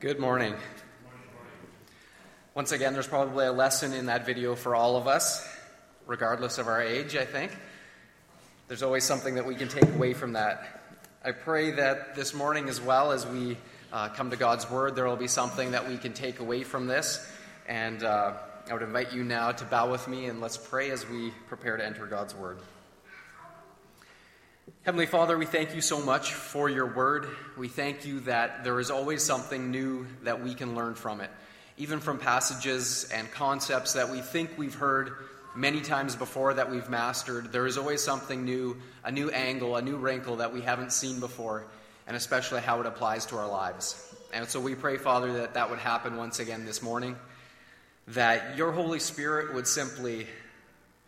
Good morning. Once again, there's probably a lesson in that video for all of us, regardless of our age, I think. There's always something that we can take away from that. I pray that this morning, as well as we uh, come to God's Word, there will be something that we can take away from this. And uh, I would invite you now to bow with me and let's pray as we prepare to enter God's Word. Heavenly Father, we thank you so much for your word. We thank you that there is always something new that we can learn from it, even from passages and concepts that we think we've heard many times before that we've mastered. There is always something new, a new angle, a new wrinkle that we haven't seen before, and especially how it applies to our lives. And so we pray, Father, that that would happen once again this morning, that your Holy Spirit would simply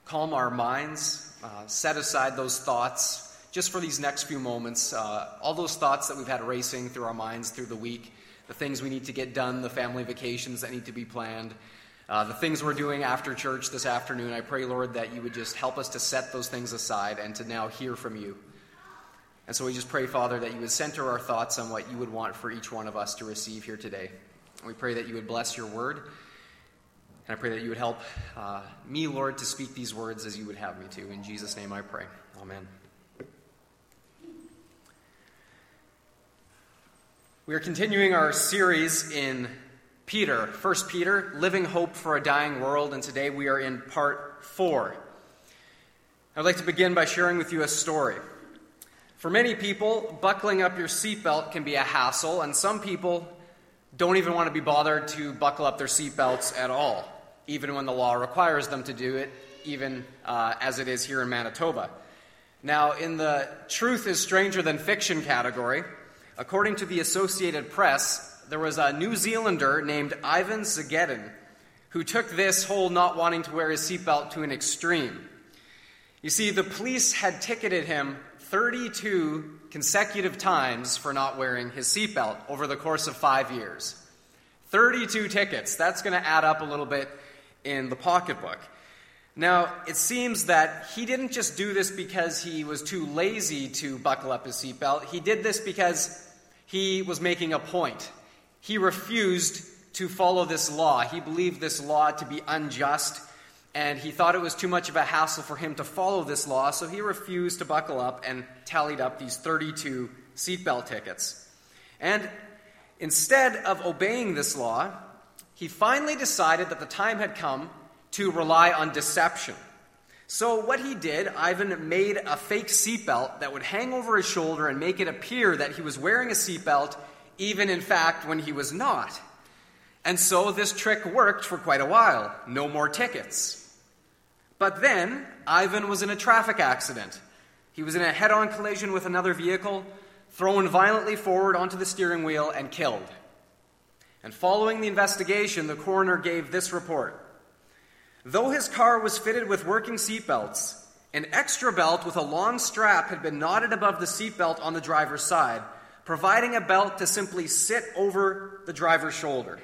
calm our minds, uh, set aside those thoughts just for these next few moments, uh, all those thoughts that we've had racing through our minds through the week, the things we need to get done, the family vacations that need to be planned, uh, the things we're doing after church this afternoon, I pray, Lord, that you would just help us to set those things aside and to now hear from you. And so we just pray, Father, that you would center our thoughts on what you would want for each one of us to receive here today. We pray that you would bless your word. And I pray that you would help uh, me, Lord, to speak these words as you would have me to. In Jesus' name I pray. Amen. We are continuing our series in Peter, 1 Peter, Living Hope for a Dying World, and today we are in part 4. I'd like to begin by sharing with you a story. For many people, buckling up your seatbelt can be a hassle, and some people don't even want to be bothered to buckle up their seatbelts at all, even when the law requires them to do it, even uh, as it is here in Manitoba. Now, in the truth is stranger than fiction category, According to the Associated Press, there was a New Zealander named Ivan Zageddon who took this whole not wanting to wear his seatbelt to an extreme. You see, the police had ticketed him 32 consecutive times for not wearing his seatbelt over the course of five years. 32 tickets. That's going to add up a little bit in the pocketbook. Now, it seems that he didn't just do this because he was too lazy to buckle up his seatbelt. He did this because he was making a point. He refused to follow this law. He believed this law to be unjust, and he thought it was too much of a hassle for him to follow this law, so he refused to buckle up and tallied up these 32 seatbelt tickets. And instead of obeying this law, he finally decided that the time had come to rely on deception. So, what he did, Ivan made a fake seatbelt that would hang over his shoulder and make it appear that he was wearing a seatbelt, even in fact when he was not. And so this trick worked for quite a while. No more tickets. But then, Ivan was in a traffic accident. He was in a head on collision with another vehicle, thrown violently forward onto the steering wheel, and killed. And following the investigation, the coroner gave this report. Though his car was fitted with working seatbelts, an extra belt with a long strap had been knotted above the seatbelt on the driver's side, providing a belt to simply sit over the driver's shoulder.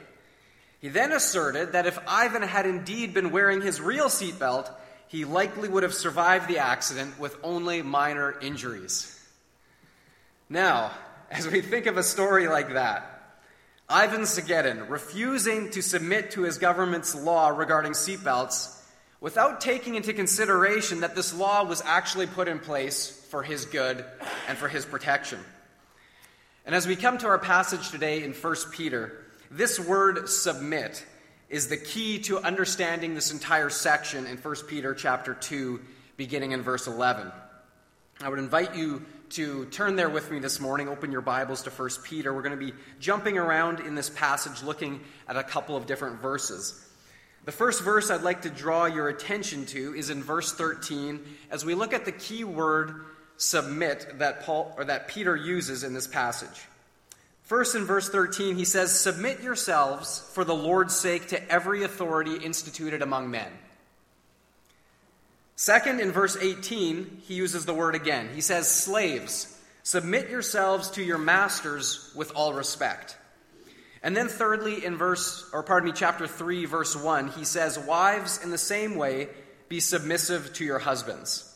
He then asserted that if Ivan had indeed been wearing his real seatbelt, he likely would have survived the accident with only minor injuries. Now, as we think of a story like that, Ivan Zageddon refusing to submit to his government's law regarding seatbelts without taking into consideration that this law was actually put in place for his good and for his protection. And as we come to our passage today in 1 Peter, this word submit is the key to understanding this entire section in 1 Peter chapter 2 beginning in verse 11. I would invite you to turn there with me this morning. Open your Bibles to 1 Peter. We're going to be jumping around in this passage looking at a couple of different verses. The first verse I'd like to draw your attention to is in verse 13 as we look at the key word submit that Paul or that Peter uses in this passage. First in verse 13 he says submit yourselves for the Lord's sake to every authority instituted among men. Second, in verse 18, he uses the word again. He says, Slaves, submit yourselves to your masters with all respect. And then, thirdly, in verse, or pardon me, chapter 3, verse 1, he says, Wives, in the same way, be submissive to your husbands.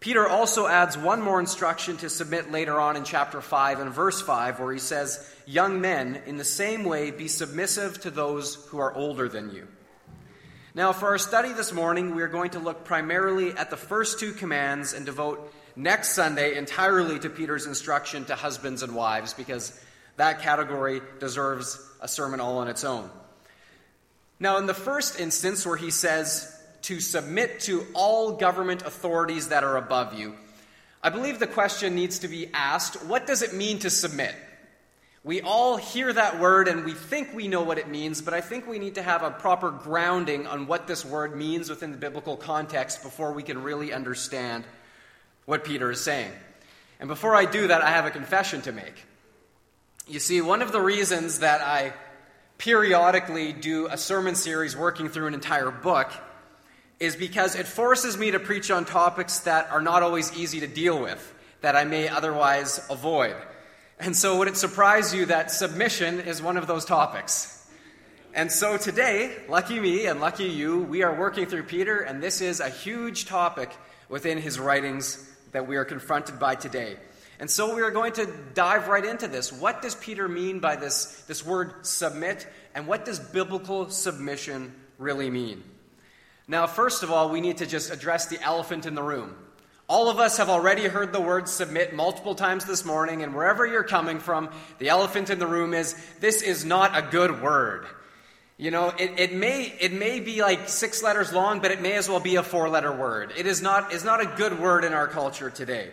Peter also adds one more instruction to submit later on in chapter 5 and verse 5, where he says, Young men, in the same way, be submissive to those who are older than you. Now, for our study this morning, we are going to look primarily at the first two commands and devote next Sunday entirely to Peter's instruction to husbands and wives, because that category deserves a sermon all on its own. Now, in the first instance, where he says, to submit to all government authorities that are above you. I believe the question needs to be asked what does it mean to submit? We all hear that word and we think we know what it means, but I think we need to have a proper grounding on what this word means within the biblical context before we can really understand what Peter is saying. And before I do that, I have a confession to make. You see, one of the reasons that I periodically do a sermon series working through an entire book is because it forces me to preach on topics that are not always easy to deal with, that I may otherwise avoid. And so, would it surprise you that submission is one of those topics? And so, today, lucky me and lucky you, we are working through Peter, and this is a huge topic within his writings that we are confronted by today. And so, we are going to dive right into this. What does Peter mean by this, this word submit, and what does biblical submission really mean? Now, first of all, we need to just address the elephant in the room. All of us have already heard the word submit multiple times this morning, and wherever you're coming from, the elephant in the room is this is not a good word. You know, it, it, may, it may be like six letters long, but it may as well be a four letter word. It is not, is not a good word in our culture today.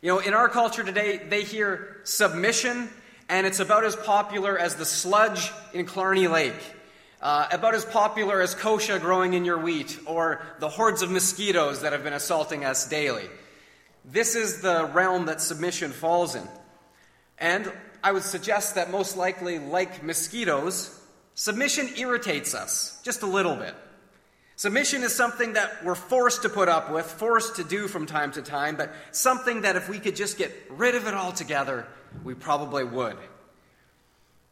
You know, in our culture today, they hear submission, and it's about as popular as the sludge in Killarney Lake. Uh, about as popular as kochia growing in your wheat or the hordes of mosquitoes that have been assaulting us daily. This is the realm that submission falls in. And I would suggest that most likely, like mosquitoes, submission irritates us just a little bit. Submission is something that we're forced to put up with, forced to do from time to time, but something that if we could just get rid of it altogether, we probably would.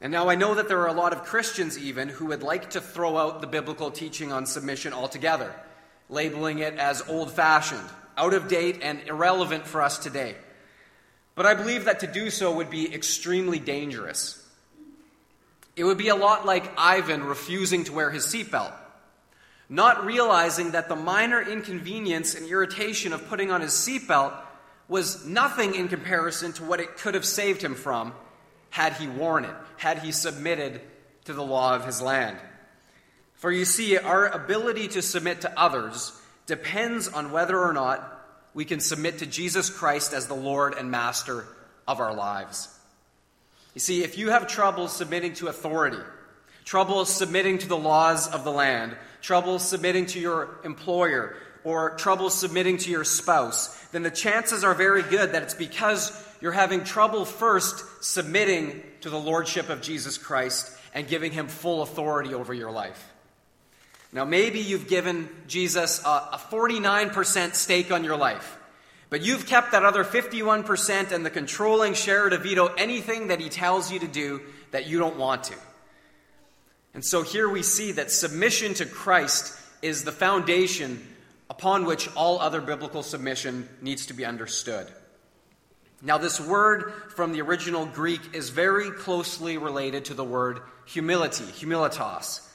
And now I know that there are a lot of Christians, even, who would like to throw out the biblical teaching on submission altogether, labeling it as old fashioned, out of date, and irrelevant for us today. But I believe that to do so would be extremely dangerous. It would be a lot like Ivan refusing to wear his seatbelt, not realizing that the minor inconvenience and irritation of putting on his seatbelt was nothing in comparison to what it could have saved him from had he worn it, had he submitted to the law of his land. For you see, our ability to submit to others depends on whether or not we can submit to Jesus Christ as the Lord and Master of our lives. You see, if you have trouble submitting to authority, trouble submitting to the laws of the land, trouble submitting to your employer, or trouble submitting to your spouse, then the chances are very good that it's because you're having trouble first submitting to the lordship of Jesus Christ and giving him full authority over your life. Now, maybe you've given Jesus a, a 49% stake on your life, but you've kept that other 51% and the controlling share to veto anything that he tells you to do that you don't want to. And so here we see that submission to Christ is the foundation upon which all other biblical submission needs to be understood. Now, this word from the original Greek is very closely related to the word humility, humilitas.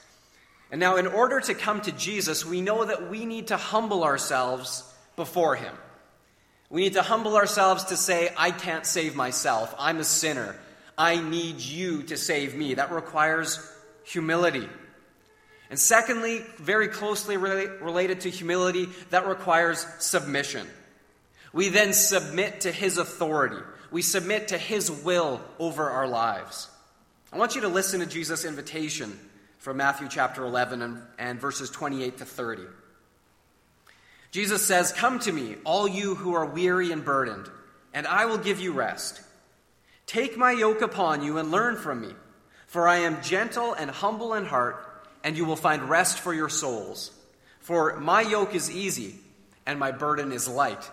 And now, in order to come to Jesus, we know that we need to humble ourselves before Him. We need to humble ourselves to say, I can't save myself. I'm a sinner. I need you to save me. That requires humility. And secondly, very closely related to humility, that requires submission. We then submit to his authority. We submit to his will over our lives. I want you to listen to Jesus' invitation from Matthew chapter 11 and, and verses 28 to 30. Jesus says, Come to me, all you who are weary and burdened, and I will give you rest. Take my yoke upon you and learn from me, for I am gentle and humble in heart, and you will find rest for your souls. For my yoke is easy, and my burden is light.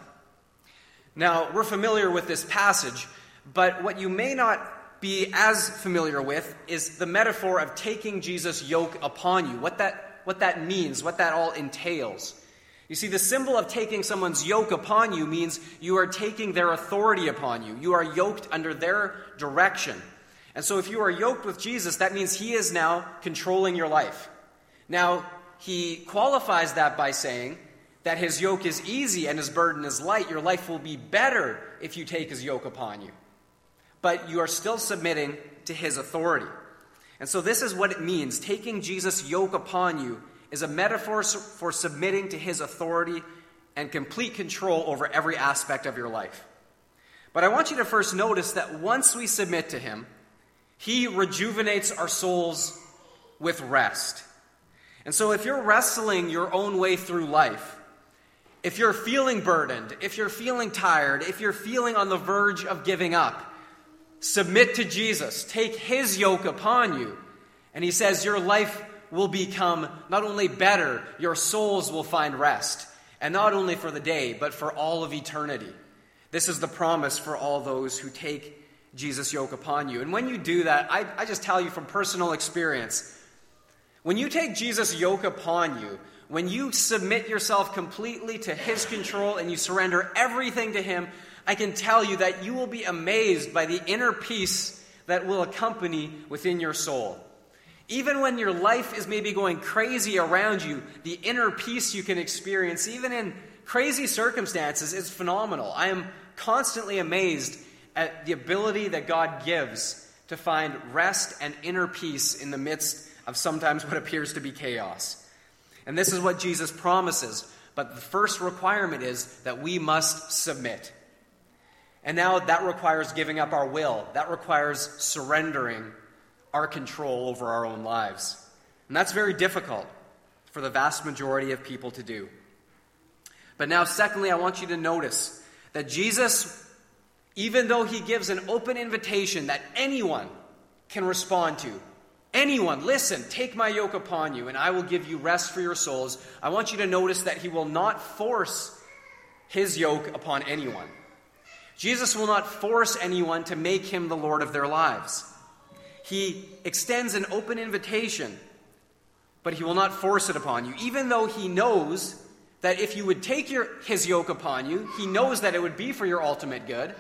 Now, we're familiar with this passage, but what you may not be as familiar with is the metaphor of taking Jesus' yoke upon you, what that, what that means, what that all entails. You see, the symbol of taking someone's yoke upon you means you are taking their authority upon you. You are yoked under their direction. And so, if you are yoked with Jesus, that means He is now controlling your life. Now, He qualifies that by saying that His yoke is easy and His burden is light. Your life will be better if you take His yoke upon you. But you are still submitting to His authority. And so, this is what it means taking Jesus' yoke upon you is a metaphor for submitting to his authority and complete control over every aspect of your life. But I want you to first notice that once we submit to him, he rejuvenates our souls with rest. And so if you're wrestling your own way through life, if you're feeling burdened, if you're feeling tired, if you're feeling on the verge of giving up, submit to Jesus. Take his yoke upon you. And he says, Your life will become not only better, your souls will find rest. And not only for the day, but for all of eternity. This is the promise for all those who take Jesus' yoke upon you. And when you do that, I, I just tell you from personal experience when you take Jesus' yoke upon you, when you submit yourself completely to His control and you surrender everything to Him, I can tell you that you will be amazed by the inner peace that will accompany within your soul. Even when your life is maybe going crazy around you, the inner peace you can experience, even in crazy circumstances, is phenomenal. I am constantly amazed at the ability that God gives to find rest and inner peace in the midst of sometimes what appears to be chaos. And this is what Jesus promises. But the first requirement is that we must submit. And now that requires giving up our will, that requires surrendering our control over our own lives. And that's very difficult for the vast majority of people to do. But now, secondly, I want you to notice that Jesus, even though he gives an open invitation that anyone can respond to, anyone, listen, take my yoke upon you, and I will give you rest for your souls, I want you to notice that he will not force his yoke upon anyone. Jesus will not force anyone to make him the Lord of their lives. He extends an open invitation, but he will not force it upon you, even though he knows that if you would take your, his yoke upon you, he knows that it would be for your ultimate good.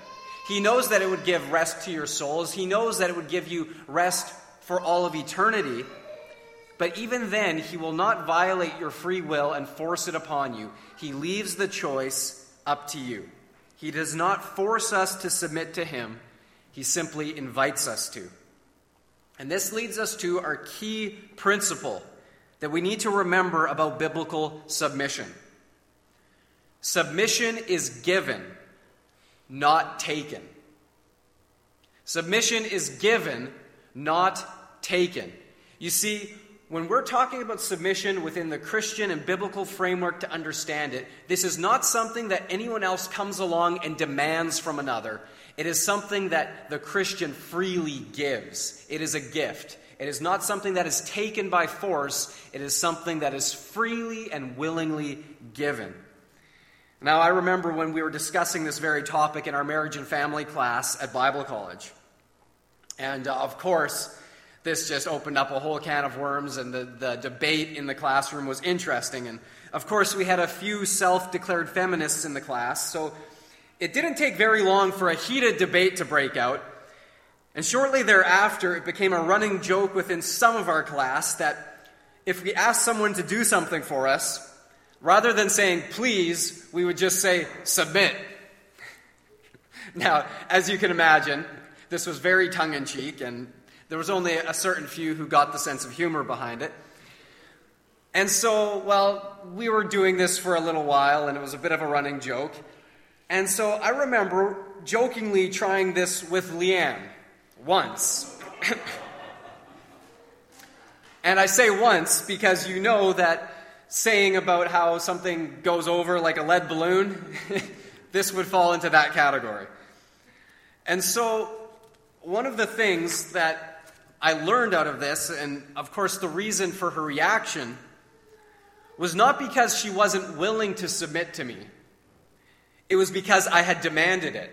He knows that it would give rest to your souls. He knows that it would give you rest for all of eternity. But even then, he will not violate your free will and force it upon you. He leaves the choice up to you. He does not force us to submit to him, he simply invites us to. And this leads us to our key principle that we need to remember about biblical submission. Submission is given, not taken. Submission is given, not taken. You see, when we're talking about submission within the Christian and biblical framework to understand it, this is not something that anyone else comes along and demands from another. It is something that the Christian freely gives. It is a gift. It is not something that is taken by force, it is something that is freely and willingly given. Now, I remember when we were discussing this very topic in our marriage and family class at Bible college. And uh, of course, this just opened up a whole can of worms, and the, the debate in the classroom was interesting. And of course, we had a few self declared feminists in the class, so it didn't take very long for a heated debate to break out, and shortly thereafter, it became a running joke within some of our class that if we asked someone to do something for us, rather than saying please, we would just say submit. now, as you can imagine, this was very tongue in cheek, and there was only a certain few who got the sense of humor behind it. And so, well, we were doing this for a little while, and it was a bit of a running joke. And so I remember jokingly trying this with Leanne once. and I say once because you know that saying about how something goes over like a lead balloon, this would fall into that category. And so, one of the things that I learned out of this, and of course, the reason for her reaction, was not because she wasn't willing to submit to me. It was because I had demanded it.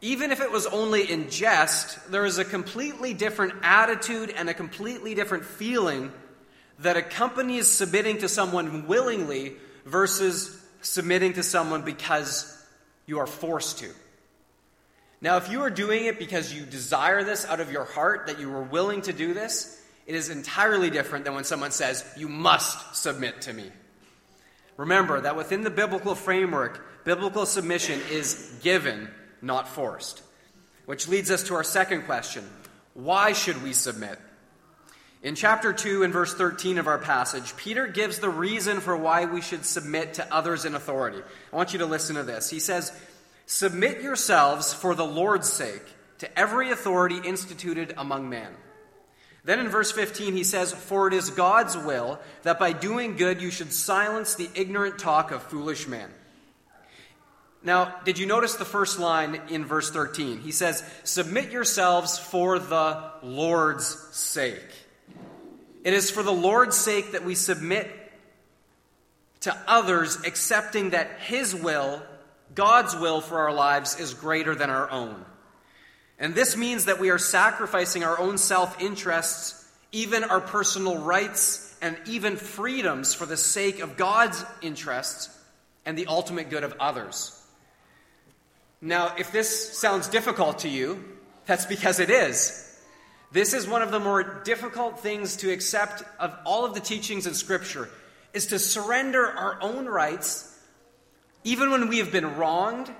Even if it was only in jest, there is a completely different attitude and a completely different feeling that accompanies submitting to someone willingly versus submitting to someone because you are forced to. Now, if you are doing it because you desire this out of your heart, that you are willing to do this, it is entirely different than when someone says, You must submit to me. Remember that within the biblical framework, biblical submission is given, not forced. Which leads us to our second question Why should we submit? In chapter 2 and verse 13 of our passage, Peter gives the reason for why we should submit to others in authority. I want you to listen to this. He says, Submit yourselves for the Lord's sake to every authority instituted among men. Then in verse 15, he says, For it is God's will that by doing good you should silence the ignorant talk of foolish men. Now, did you notice the first line in verse 13? He says, Submit yourselves for the Lord's sake. It is for the Lord's sake that we submit to others, accepting that His will God's will for our lives is greater than our own. And this means that we are sacrificing our own self interests, even our personal rights, and even freedoms for the sake of God's interests and the ultimate good of others. Now, if this sounds difficult to you, that's because it is. This is one of the more difficult things to accept of all of the teachings in Scripture, is to surrender our own rights even when we have been wronged,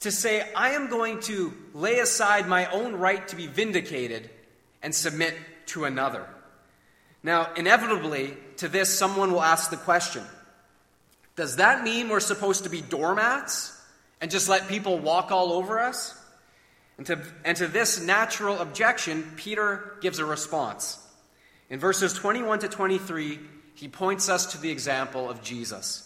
to say, I am going to lay aside my own right to be vindicated and submit to another. Now, inevitably, to this, someone will ask the question Does that mean we're supposed to be doormats and just let people walk all over us? And to, and to this natural objection, Peter gives a response. In verses 21 to 23, he points us to the example of Jesus.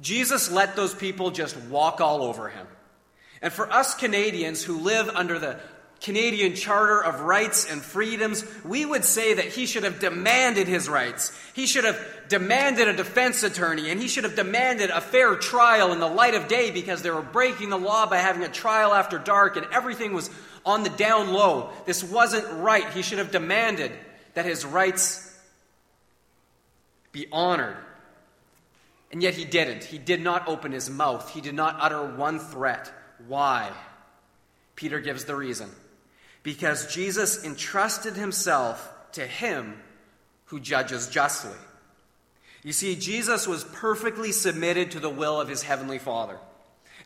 Jesus let those people just walk all over him. And for us Canadians who live under the Canadian Charter of Rights and Freedoms, we would say that he should have demanded his rights. He should have demanded a defense attorney, and he should have demanded a fair trial in the light of day because they were breaking the law by having a trial after dark, and everything was on the down low. This wasn't right. He should have demanded that his rights be honored. And yet he didn't. He did not open his mouth. He did not utter one threat. Why? Peter gives the reason. Because Jesus entrusted himself to him who judges justly. You see, Jesus was perfectly submitted to the will of his heavenly Father.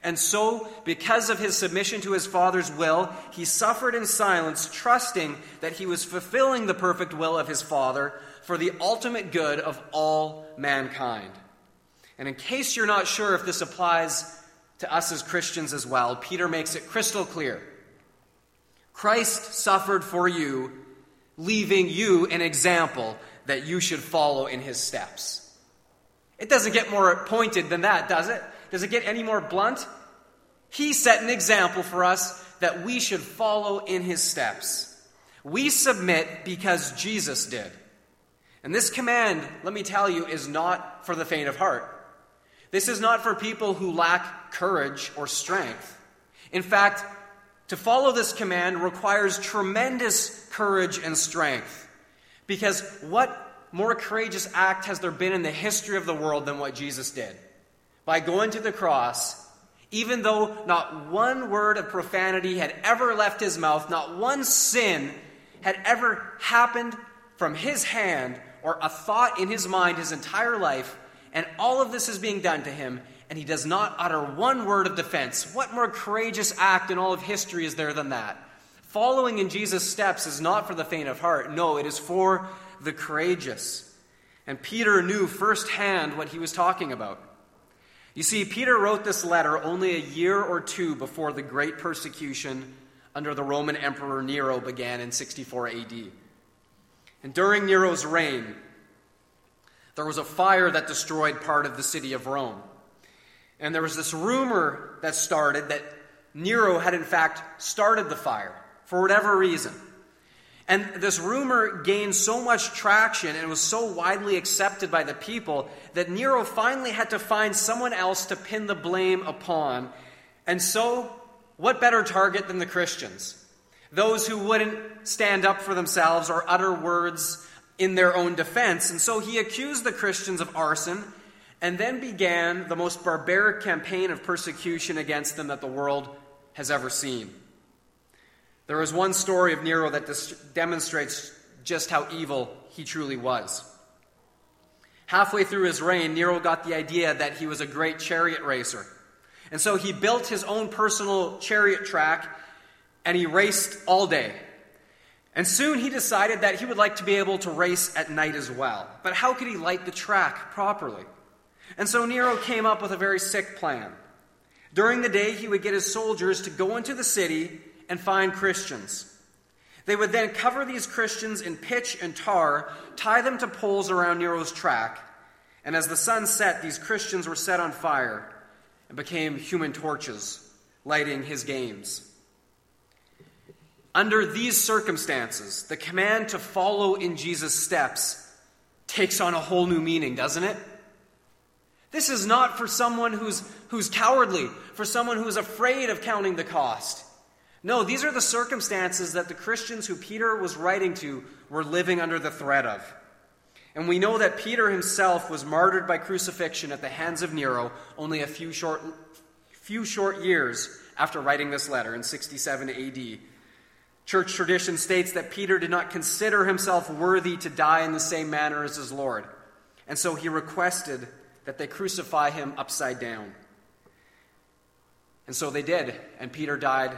And so, because of his submission to his Father's will, he suffered in silence, trusting that he was fulfilling the perfect will of his Father for the ultimate good of all mankind. And in case you're not sure if this applies to us as Christians as well, Peter makes it crystal clear. Christ suffered for you, leaving you an example that you should follow in his steps. It doesn't get more pointed than that, does it? Does it get any more blunt? He set an example for us that we should follow in his steps. We submit because Jesus did. And this command, let me tell you, is not for the faint of heart. This is not for people who lack courage or strength. In fact, to follow this command requires tremendous courage and strength. Because what more courageous act has there been in the history of the world than what Jesus did? By going to the cross, even though not one word of profanity had ever left his mouth, not one sin had ever happened from his hand or a thought in his mind his entire life, and all of this is being done to him, and he does not utter one word of defense. What more courageous act in all of history is there than that? Following in Jesus' steps is not for the faint of heart. No, it is for the courageous. And Peter knew firsthand what he was talking about. You see, Peter wrote this letter only a year or two before the great persecution under the Roman Emperor Nero began in 64 AD. And during Nero's reign, there was a fire that destroyed part of the city of Rome. And there was this rumor that started that Nero had in fact started the fire for whatever reason. And this rumor gained so much traction and was so widely accepted by the people that Nero finally had to find someone else to pin the blame upon. And so, what better target than the Christians? Those who wouldn't stand up for themselves or utter words in their own defense. And so he accused the Christians of arson and then began the most barbaric campaign of persecution against them that the world has ever seen. There is one story of Nero that demonstrates just how evil he truly was. Halfway through his reign, Nero got the idea that he was a great chariot racer. And so he built his own personal chariot track and he raced all day. And soon he decided that he would like to be able to race at night as well. But how could he light the track properly? And so Nero came up with a very sick plan. During the day, he would get his soldiers to go into the city and find Christians. They would then cover these Christians in pitch and tar, tie them to poles around Nero's track, and as the sun set, these Christians were set on fire and became human torches, lighting his games. Under these circumstances, the command to follow in Jesus' steps takes on a whole new meaning, doesn't it? This is not for someone who's, who's cowardly, for someone who is afraid of counting the cost. No, these are the circumstances that the Christians who Peter was writing to were living under the threat of. And we know that Peter himself was martyred by crucifixion at the hands of Nero only a few short, few short years after writing this letter in 67 AD. Church tradition states that Peter did not consider himself worthy to die in the same manner as his Lord, and so he requested that they crucify him upside down. And so they did, and Peter died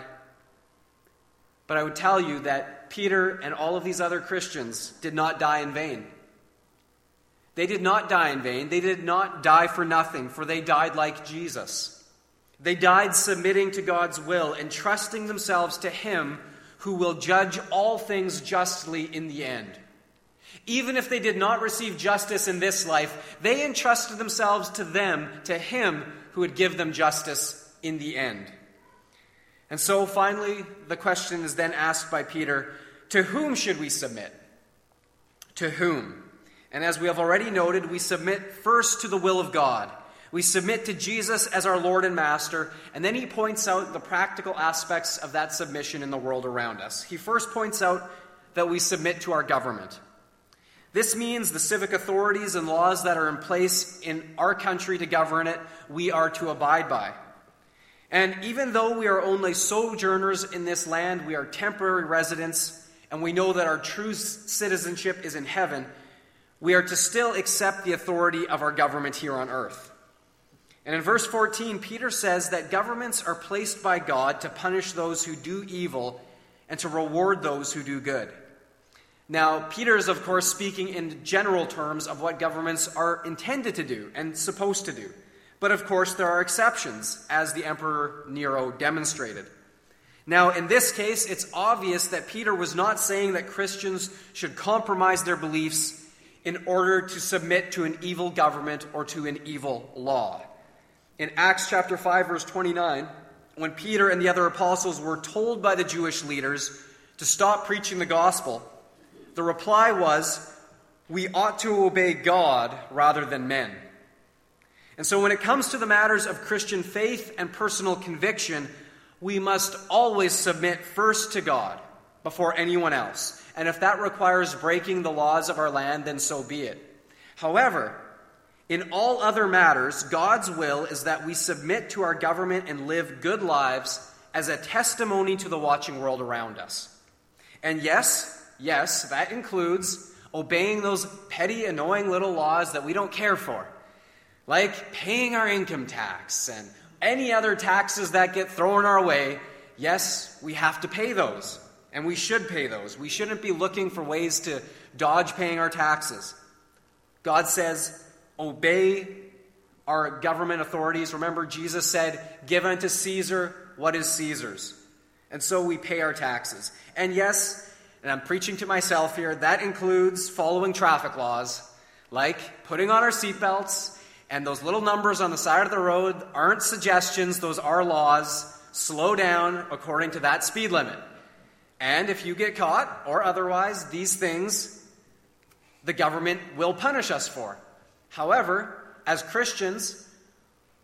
but I would tell you that Peter and all of these other Christians did not die in vain. They did not die in vain. They did not die for nothing, for they died like Jesus. They died submitting to God's will and trusting themselves to Him who will judge all things justly in the end. Even if they did not receive justice in this life, they entrusted themselves to them, to Him who would give them justice in the end. And so finally, the question is then asked by Peter to whom should we submit? To whom? And as we have already noted, we submit first to the will of God. We submit to Jesus as our Lord and Master, and then he points out the practical aspects of that submission in the world around us. He first points out that we submit to our government. This means the civic authorities and laws that are in place in our country to govern it, we are to abide by. And even though we are only sojourners in this land, we are temporary residents, and we know that our true citizenship is in heaven, we are to still accept the authority of our government here on earth. And in verse 14, Peter says that governments are placed by God to punish those who do evil and to reward those who do good. Now, Peter is, of course, speaking in general terms of what governments are intended to do and supposed to do. But of course, there are exceptions, as the Emperor Nero demonstrated. Now, in this case, it's obvious that Peter was not saying that Christians should compromise their beliefs in order to submit to an evil government or to an evil law. In Acts chapter 5 verse 29, when Peter and the other apostles were told by the Jewish leaders to stop preaching the gospel, the reply was, "We ought to obey God rather than men." And so, when it comes to the matters of Christian faith and personal conviction, we must always submit first to God before anyone else. And if that requires breaking the laws of our land, then so be it. However, in all other matters, God's will is that we submit to our government and live good lives as a testimony to the watching world around us. And yes, yes, that includes obeying those petty, annoying little laws that we don't care for like paying our income tax and any other taxes that get thrown our way, yes, we have to pay those. And we should pay those. We shouldn't be looking for ways to dodge paying our taxes. God says, obey our government authorities. Remember, Jesus said, Give unto Caesar what is Caesar's. And so we pay our taxes. And yes, and I'm preaching to myself here, that includes following traffic laws, like putting on our seatbelts And those little numbers on the side of the road aren't suggestions, those are laws. Slow down according to that speed limit. And if you get caught, or otherwise, these things the government will punish us for. However, as Christians,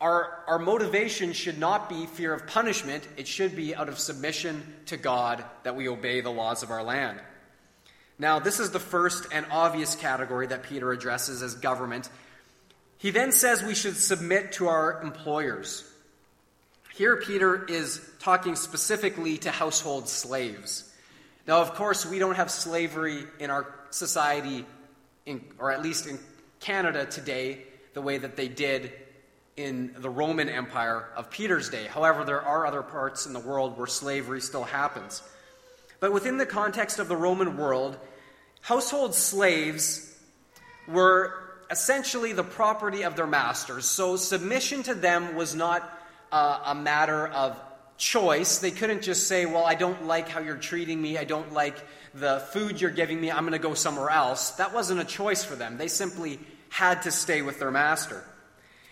our, our motivation should not be fear of punishment, it should be out of submission to God that we obey the laws of our land. Now, this is the first and obvious category that Peter addresses as government. He then says we should submit to our employers. Here, Peter is talking specifically to household slaves. Now, of course, we don't have slavery in our society, in, or at least in Canada today, the way that they did in the Roman Empire of Peter's day. However, there are other parts in the world where slavery still happens. But within the context of the Roman world, household slaves were essentially the property of their masters. So submission to them was not uh, a matter of choice. They couldn't just say, Well, I don't like how you're treating me. I don't like the food you're giving me. I'm going to go somewhere else. That wasn't a choice for them. They simply had to stay with their master.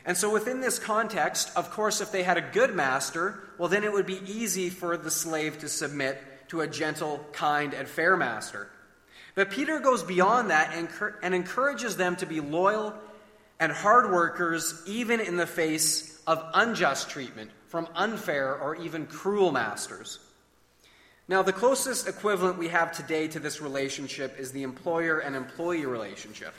And so, within this context, of course, if they had a good master, well, then it would be easy for the slave to submit to a gentle, kind, and fair master. But Peter goes beyond that and, encourages them to be loyal and hard workers, even in the face of unjust treatment from unfair or even cruel masters. Now, the closest equivalent we have today to this relationship is the employer and employee relationship.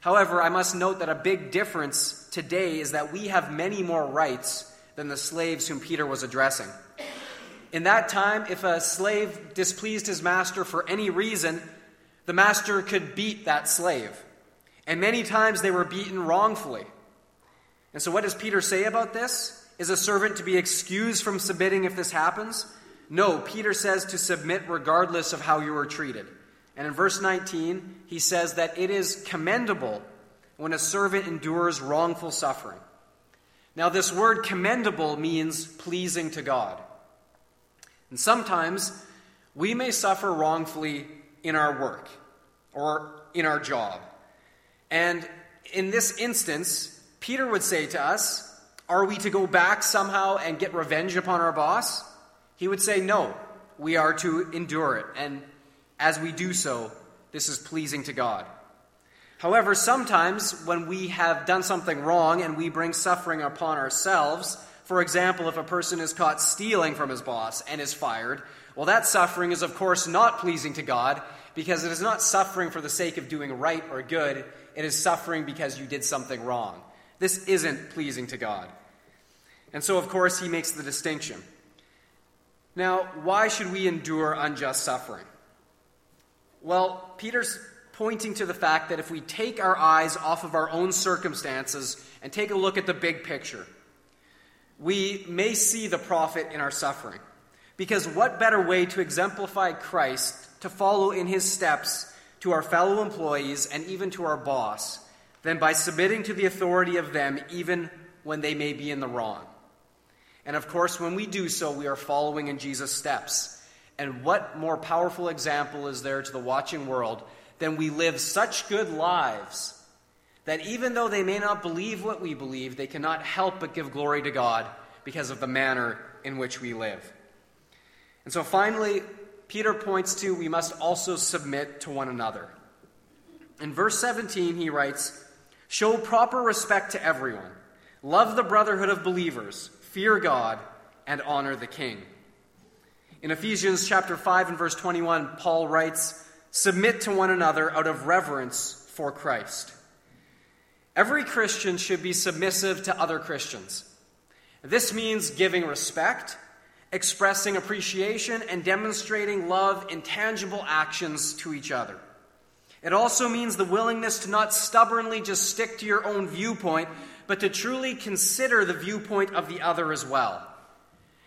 However, I must note that a big difference today is that we have many more rights than the slaves whom Peter was addressing. In that time, if a slave displeased his master for any reason, the master could beat that slave. And many times they were beaten wrongfully. And so, what does Peter say about this? Is a servant to be excused from submitting if this happens? No, Peter says to submit regardless of how you are treated. And in verse 19, he says that it is commendable when a servant endures wrongful suffering. Now, this word commendable means pleasing to God. And sometimes we may suffer wrongfully in our work or in our job. And in this instance, Peter would say to us, Are we to go back somehow and get revenge upon our boss? He would say, No, we are to endure it. And as we do so, this is pleasing to God. However, sometimes when we have done something wrong and we bring suffering upon ourselves, for example, if a person is caught stealing from his boss and is fired, well, that suffering is, of course, not pleasing to God because it is not suffering for the sake of doing right or good, it is suffering because you did something wrong. This isn't pleasing to God. And so, of course, he makes the distinction. Now, why should we endure unjust suffering? Well, Peter's pointing to the fact that if we take our eyes off of our own circumstances and take a look at the big picture, we may see the profit in our suffering. Because what better way to exemplify Christ, to follow in his steps to our fellow employees and even to our boss, than by submitting to the authority of them even when they may be in the wrong? And of course, when we do so, we are following in Jesus' steps. And what more powerful example is there to the watching world than we live such good lives that even though they may not believe what we believe, they cannot help but give glory to God because of the manner in which we live. And so finally, Peter points to we must also submit to one another. In verse 17, he writes, Show proper respect to everyone, love the brotherhood of believers, fear God, and honor the king. In Ephesians chapter 5 and verse 21, Paul writes, Submit to one another out of reverence for Christ. Every Christian should be submissive to other Christians. This means giving respect, expressing appreciation, and demonstrating love in tangible actions to each other. It also means the willingness to not stubbornly just stick to your own viewpoint, but to truly consider the viewpoint of the other as well.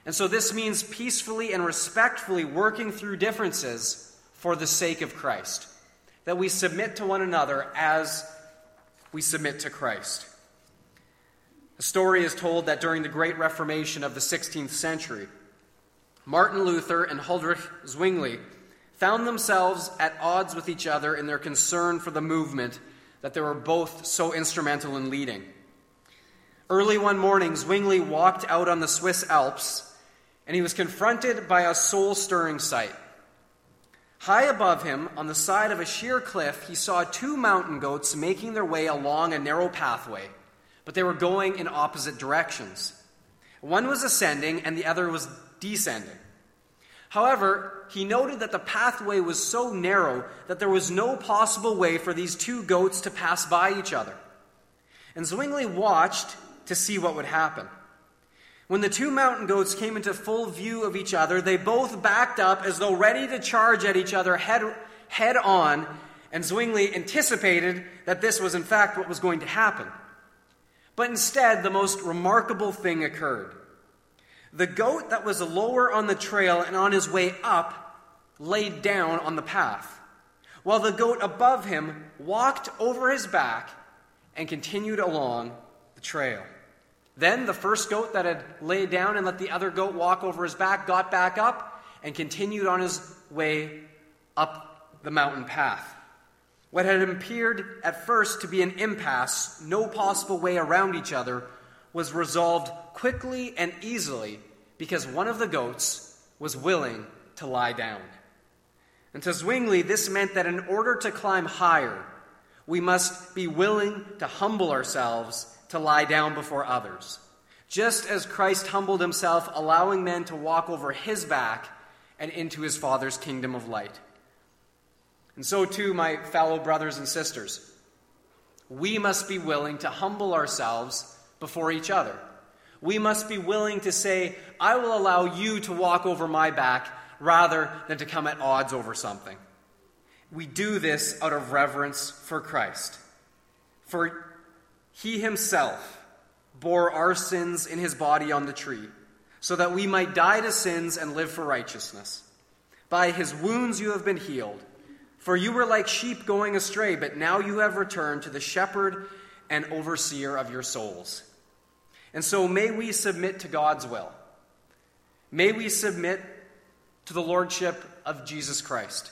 And so this means peacefully and respectfully working through differences for the sake of Christ. That we submit to one another as we submit to Christ. A story is told that during the Great Reformation of the 16th century, Martin Luther and Huldrych Zwingli found themselves at odds with each other in their concern for the movement that they were both so instrumental in leading. Early one morning, Zwingli walked out on the Swiss Alps and he was confronted by a soul stirring sight. High above him, on the side of a sheer cliff, he saw two mountain goats making their way along a narrow pathway, but they were going in opposite directions. One was ascending and the other was descending. However, he noted that the pathway was so narrow that there was no possible way for these two goats to pass by each other. And Zwingli watched to see what would happen. When the two mountain goats came into full view of each other, they both backed up as though ready to charge at each other head, head on, and Zwingli anticipated that this was in fact what was going to happen. But instead, the most remarkable thing occurred. The goat that was lower on the trail and on his way up laid down on the path, while the goat above him walked over his back and continued along the trail. Then the first goat that had laid down and let the other goat walk over his back got back up and continued on his way up the mountain path. What had appeared at first to be an impasse, no possible way around each other, was resolved quickly and easily because one of the goats was willing to lie down. And to Zwingli, this meant that in order to climb higher, we must be willing to humble ourselves to lie down before others. Just as Christ humbled himself, allowing men to walk over his back and into his Father's kingdom of light. And so, too, my fellow brothers and sisters, we must be willing to humble ourselves before each other. We must be willing to say, I will allow you to walk over my back rather than to come at odds over something. We do this out of reverence for Christ. For he himself bore our sins in his body on the tree, so that we might die to sins and live for righteousness. By his wounds you have been healed. For you were like sheep going astray, but now you have returned to the shepherd and overseer of your souls. And so may we submit to God's will. May we submit to the lordship of Jesus Christ.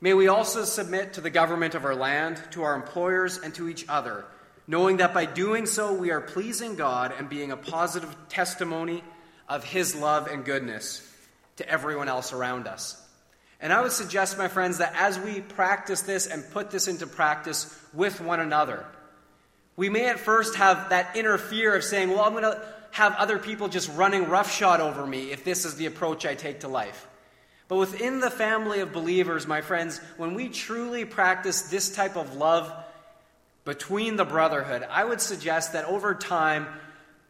May we also submit to the government of our land, to our employers, and to each other knowing that by doing so we are pleasing God and being a positive testimony of His love and goodness to everyone else around us. And I would suggest, my friends, that as we practice this and put this into practice with one another, we may at first have that inner fear of saying, well, I'm going to have other people just running roughshod over me if this is the approach I take to life. But within the family of believers, my friends, when we truly practice this type of love between the brotherhood, I would suggest that over time,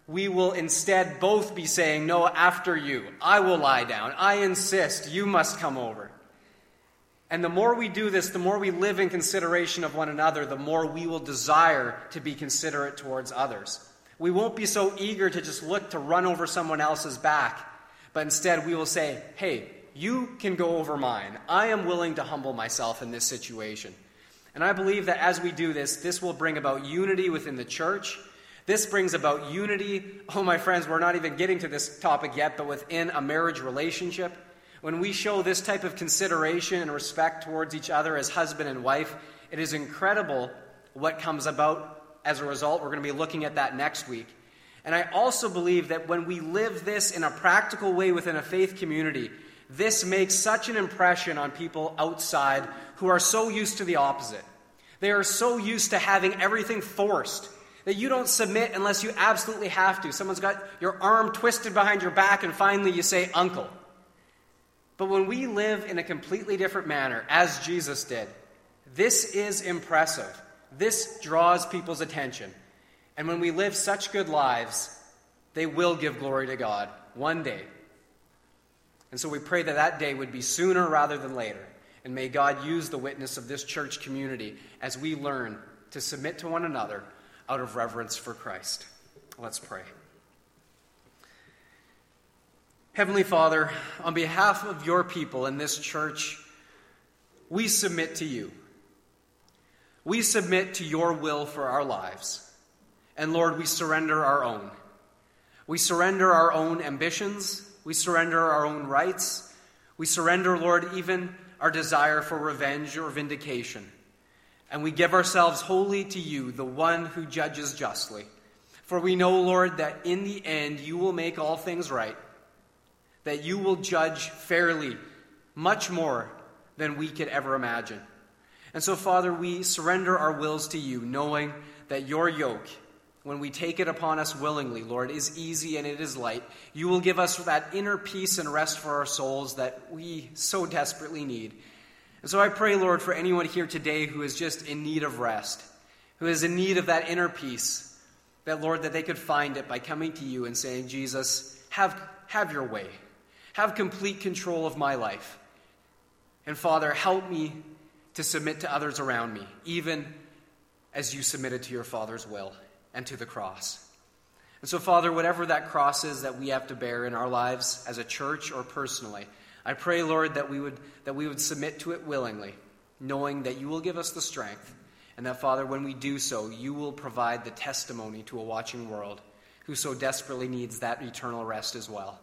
we will instead both be saying, No, after you. I will lie down. I insist. You must come over. And the more we do this, the more we live in consideration of one another, the more we will desire to be considerate towards others. We won't be so eager to just look to run over someone else's back, but instead we will say, Hey, you can go over mine. I am willing to humble myself in this situation. And I believe that as we do this, this will bring about unity within the church. This brings about unity. Oh, my friends, we're not even getting to this topic yet, but within a marriage relationship. When we show this type of consideration and respect towards each other as husband and wife, it is incredible what comes about as a result. We're going to be looking at that next week. And I also believe that when we live this in a practical way within a faith community, this makes such an impression on people outside who are so used to the opposite. They are so used to having everything forced that you don't submit unless you absolutely have to. Someone's got your arm twisted behind your back, and finally you say, Uncle. But when we live in a completely different manner, as Jesus did, this is impressive. This draws people's attention. And when we live such good lives, they will give glory to God one day. And so we pray that that day would be sooner rather than later. And may God use the witness of this church community as we learn to submit to one another out of reverence for Christ. Let's pray. Heavenly Father, on behalf of your people in this church, we submit to you. We submit to your will for our lives. And Lord, we surrender our own. We surrender our own ambitions. We surrender our own rights. We surrender, Lord, even our desire for revenge or vindication. And we give ourselves wholly to you, the one who judges justly. For we know, Lord, that in the end you will make all things right, that you will judge fairly, much more than we could ever imagine. And so, Father, we surrender our wills to you, knowing that your yoke, when we take it upon us willingly, Lord, is easy and it is light. You will give us that inner peace and rest for our souls that we so desperately need. And so I pray, Lord, for anyone here today who is just in need of rest, who is in need of that inner peace, that, Lord, that they could find it by coming to you and saying, Jesus, have, have your way. Have complete control of my life. And Father, help me to submit to others around me, even as you submitted to your Father's will and to the cross. And so, Father, whatever that cross is that we have to bear in our lives as a church or personally, I pray, Lord, that we would, that we would submit to it willingly, knowing that you will give us the strength, and that, Father, when we do so, you will provide the testimony to a watching world who so desperately needs that eternal rest as well.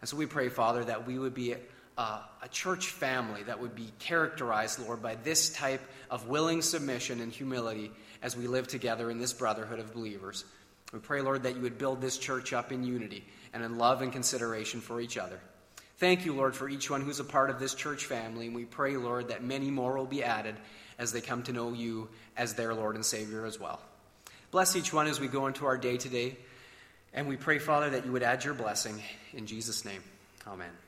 And so we pray, Father, that we would be a, a church family that would be characterized, Lord, by this type of willing submission and humility as we live together in this brotherhood of believers. We pray, Lord, that you would build this church up in unity and in love and consideration for each other. Thank you, Lord, for each one who's a part of this church family. And we pray, Lord, that many more will be added as they come to know you as their Lord and Savior as well. Bless each one as we go into our day today. And we pray, Father, that you would add your blessing. In Jesus' name, amen.